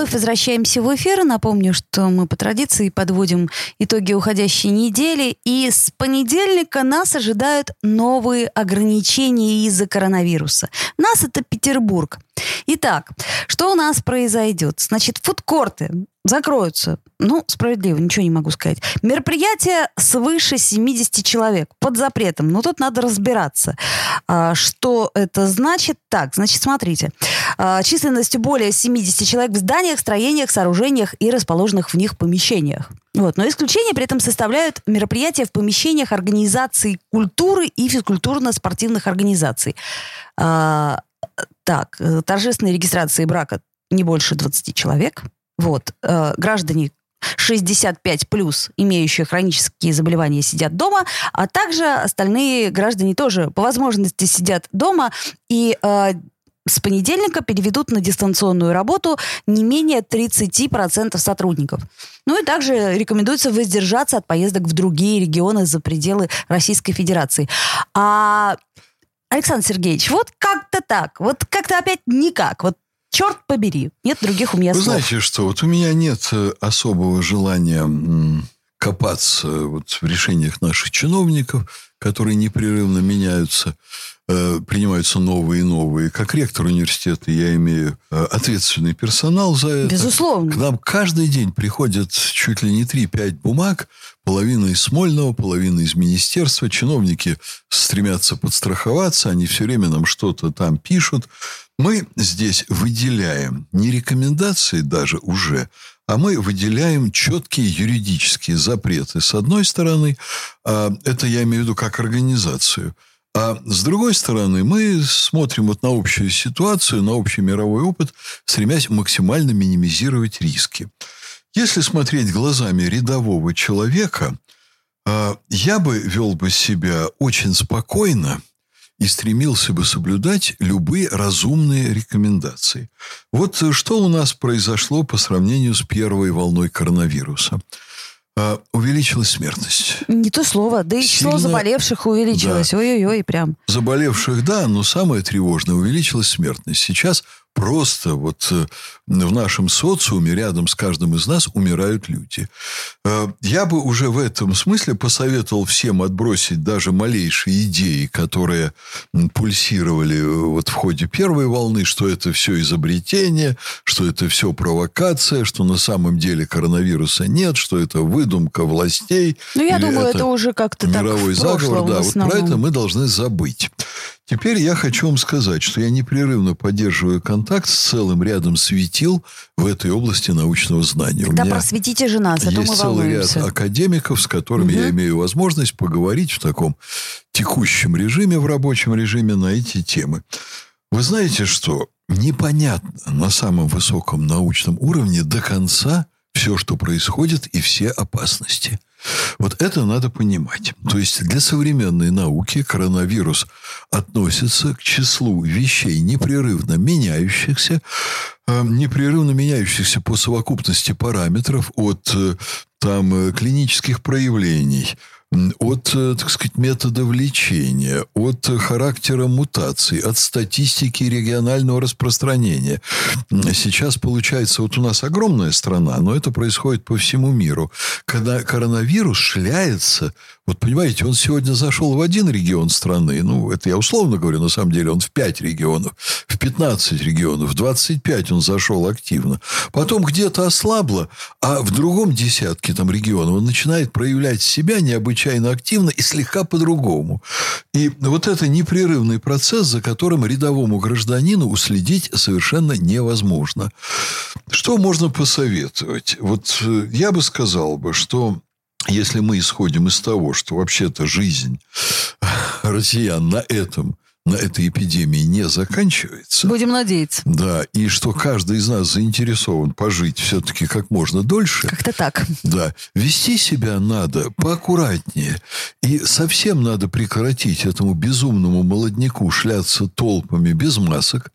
Вновь возвращаемся в эфир. Напомню, что мы по традиции подводим итоги уходящей недели. И с понедельника нас ожидают новые ограничения из-за коронавируса. Нас это Петербург. Итак, что у нас произойдет? Значит, фудкорты закроются. Ну, справедливо, ничего не могу сказать. Мероприятие свыше 70 человек под запретом. Но тут надо разбираться. А, что это значит? Так, значит, смотрите. А, численностью более 70 человек в зданиях, строениях, сооружениях и расположенных в них помещениях. Вот. Но исключение при этом составляют мероприятия в помещениях организаций культуры и физкультурно-спортивных организаций. А, так, э, торжественной регистрации брака не больше 20 человек. Вот. Э, граждане 65 плюс, имеющие хронические заболевания, сидят дома, а также остальные граждане тоже по возможности сидят дома и э, с понедельника переведут на дистанционную работу не менее 30% сотрудников. Ну и также рекомендуется воздержаться от поездок в другие регионы за пределы Российской Федерации. А Александр Сергеевич, вот как-то так, вот как-то опять никак. Вот черт побери, нет других у меня Вы слов. знаете что, вот у меня нет э, особого желания копаться вот в решениях наших чиновников, которые непрерывно меняются, э, принимаются новые и новые. Как ректор университета я имею э, ответственный персонал за это. Безусловно. К нам каждый день приходят чуть ли не 3-5 бумаг, половина из Смольного, половина из министерства. Чиновники стремятся подстраховаться, они все время нам что-то там пишут. Мы здесь выделяем не рекомендации даже уже, а мы выделяем четкие юридические запреты. С одной стороны, а, это я имею в виду как организацию. А с другой стороны, мы смотрим вот на общую ситуацию, на общий мировой опыт, стремясь максимально минимизировать риски. Если смотреть глазами рядового человека, а, я бы вел бы себя очень спокойно и стремился бы соблюдать любые разумные рекомендации. Вот что у нас произошло по сравнению с первой волной коронавируса. А, увеличилась смертность. Не то слово, да и число Сильно- заболевших увеличилось. Да. Ой-ой-ой, прям. Заболевших, да, но самое тревожное, увеличилась смертность. Сейчас просто вот э, в нашем социуме рядом с каждым из нас умирают люди. Э, Я бы уже в этом смысле посоветовал всем отбросить даже малейшие идеи, которые пульсировали э, вот в ходе первой волны, что это все изобретение, что это все провокация, что на самом деле коронавируса нет, что это выдумка властей. Ну, я думаю, это уже как-то так мировой заговор, да, вот про это мы должны забыть. Теперь я хочу вам сказать, что я непрерывно поддерживаю контакт с целым рядом светил в этой области научного знания. Тогда просветите же нас, а то мы есть целый ряд академиков, с которыми я имею возможность поговорить в таком текущем режиме, в рабочем режиме на эти темы. Вы знаете, что непонятно на самом высоком научном уровне до конца все, что происходит, и все опасности. Вот это надо понимать. То есть для современной науки коронавирус относится к числу вещей непрерывно меняющихся, э, непрерывно меняющихся по совокупности параметров от э, там э, клинических проявлений, от, э, так сказать, метода влечения, от характера мутаций, от статистики регионального распространения. Сейчас получается, вот у нас огромная страна, но это происходит по всему миру. Когда коронавирус шляется, вот понимаете, он сегодня зашел в один регион страны, ну, это я условно говорю, на самом деле он в 5 регионов, в 15 регионов, в 25 он зашел активно. Потом где-то ослабло, а в другом десятке там регионов он начинает проявлять себя необычайно активно и слегка по-другому. И вот это непрерывный процесс, за которым рядовому гражданину уследить совершенно невозможно. Что можно посоветовать? Вот э, я бы сказал бы, что если мы исходим из того, что вообще-то жизнь россиян на этом на этой эпидемии не заканчивается. Будем надеяться. Да, и что каждый из нас заинтересован пожить все-таки как можно дольше. Как-то так. Да. Вести себя надо поаккуратнее. И совсем надо прекратить этому безумному молодняку шляться толпами без масок.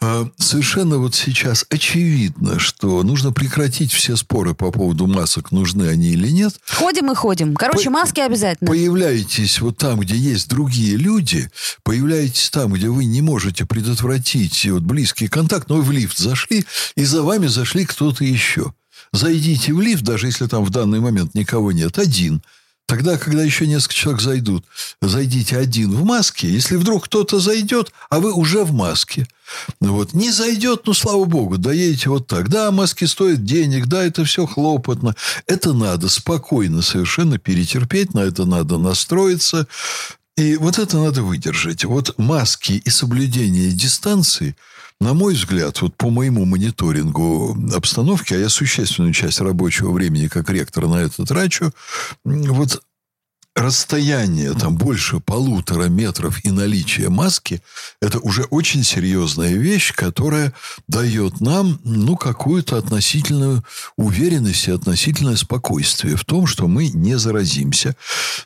А, совершенно вот сейчас очевидно, что нужно прекратить все споры по поводу масок, нужны они или нет. Ходим и ходим. Короче, По- маски обязательно. Появляйтесь вот там, где есть другие люди, появляйтесь там, где вы не можете предотвратить вот близкий контакт, но вы в лифт зашли, и за вами зашли кто-то еще. Зайдите в лифт, даже если там в данный момент никого нет, один – Тогда, когда еще несколько человек зайдут, зайдите один в маске. Если вдруг кто-то зайдет, а вы уже в маске. Ну вот. Не зайдет, ну, слава богу, доедете вот так. Да, маски стоят денег, да, это все хлопотно. Это надо спокойно совершенно перетерпеть, на это надо настроиться. И вот это надо выдержать. Вот маски и соблюдение дистанции – на мой взгляд, вот по моему мониторингу обстановки, а я существенную часть рабочего времени как ректор на это трачу, вот расстояние там больше полутора метров и наличие маски – это уже очень серьезная вещь, которая дает нам ну, какую-то относительную уверенность и относительное спокойствие в том, что мы не заразимся.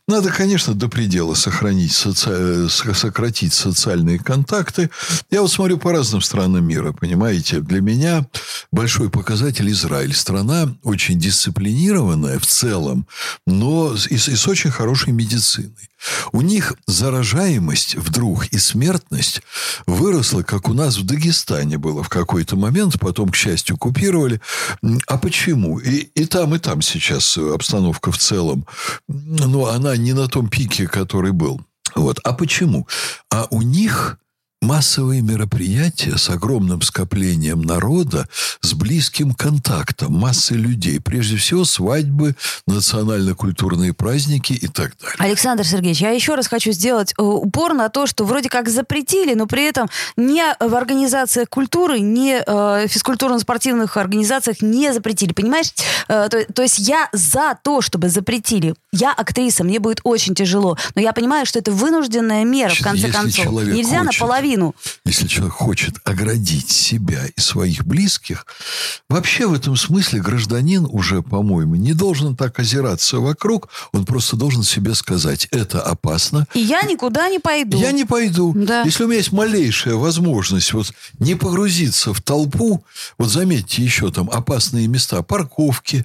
Надо, конечно, до предела сохранить соци... сократить социальные контакты. Я вот смотрю по разным странам мира, понимаете. Для меня большой показатель Израиль. Страна очень дисциплинированная в целом, но и, и с очень хорошей хорошей медициной. У них заражаемость вдруг и смертность выросла, как у нас в Дагестане было в какой-то момент, потом, к счастью, купировали. А почему? И, и там, и там сейчас обстановка в целом, но она не на том пике, который был. Вот. А почему? А у них массовые мероприятия с огромным скоплением народа, с близким контактом массы людей. Прежде всего, свадьбы, национально-культурные праздники и так далее. Александр Сергеевич, я еще раз хочу сделать э, упор на то, что вроде как запретили, но при этом ни в организациях культуры, ни э, в физкультурно-спортивных организациях не запретили. Понимаешь? Э, то, то есть я за то, чтобы запретили. Я актриса, мне будет очень тяжело. Но я понимаю, что это вынужденная мера, в конце концов. Нельзя хочет... наполовину половину. Если человек хочет оградить себя и своих близких, вообще в этом смысле гражданин уже, по-моему, не должен так озираться вокруг, он просто должен себе сказать, это опасно. И я никуда не пойду. Я не пойду. Да. Если у меня есть малейшая возможность вот не погрузиться в толпу, вот заметьте еще там опасные места, парковки,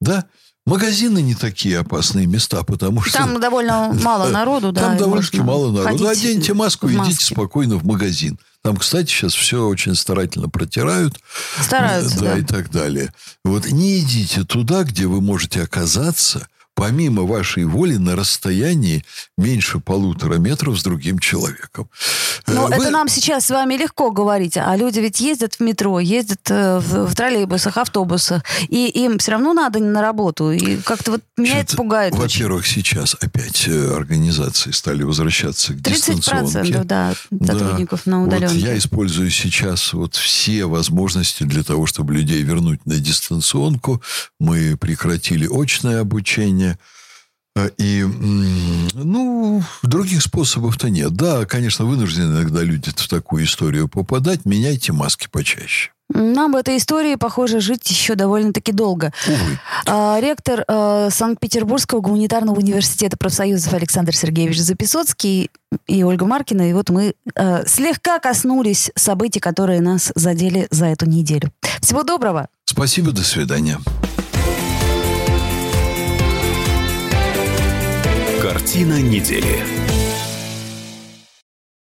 да, Магазины не такие опасные места, потому что... Там довольно мало народу, да. Там довольно-таки мало народу. Оденьте маску, идите спокойно в магазин. Там, кстати, сейчас все очень старательно протирают. Стараются, да. Да, и так далее. Вот не идите туда, где вы можете оказаться помимо вашей воли на расстоянии меньше полутора метров с другим человеком. Но Вы... это нам сейчас с вами легко говорить, а люди ведь ездят в метро, ездят э, в, в троллейбусах, автобусах, и им все равно надо на работу, и как-то вот меня Значит, это пугает. Во-первых, сейчас опять э, организации стали возвращаться к 30% дистанционке. да, сотрудников да. на удаленке. Вот я использую сейчас вот все возможности для того, чтобы людей вернуть на дистанционку. Мы прекратили очное обучение, Э, и, ну, других способов-то нет. Да, конечно, вынуждены иногда люди в такую историю попадать. Меняйте маски почаще. Нам в этой истории, похоже, жить еще довольно-таки долго. Увы. А, ректор а, Санкт-Петербургского гуманитарного университета профсоюзов Александр Сергеевич Записоцкий и Ольга Маркина. И вот мы а, слегка коснулись событий, которые нас задели за эту неделю. Всего доброго. Спасибо, до свидания. Картина недели.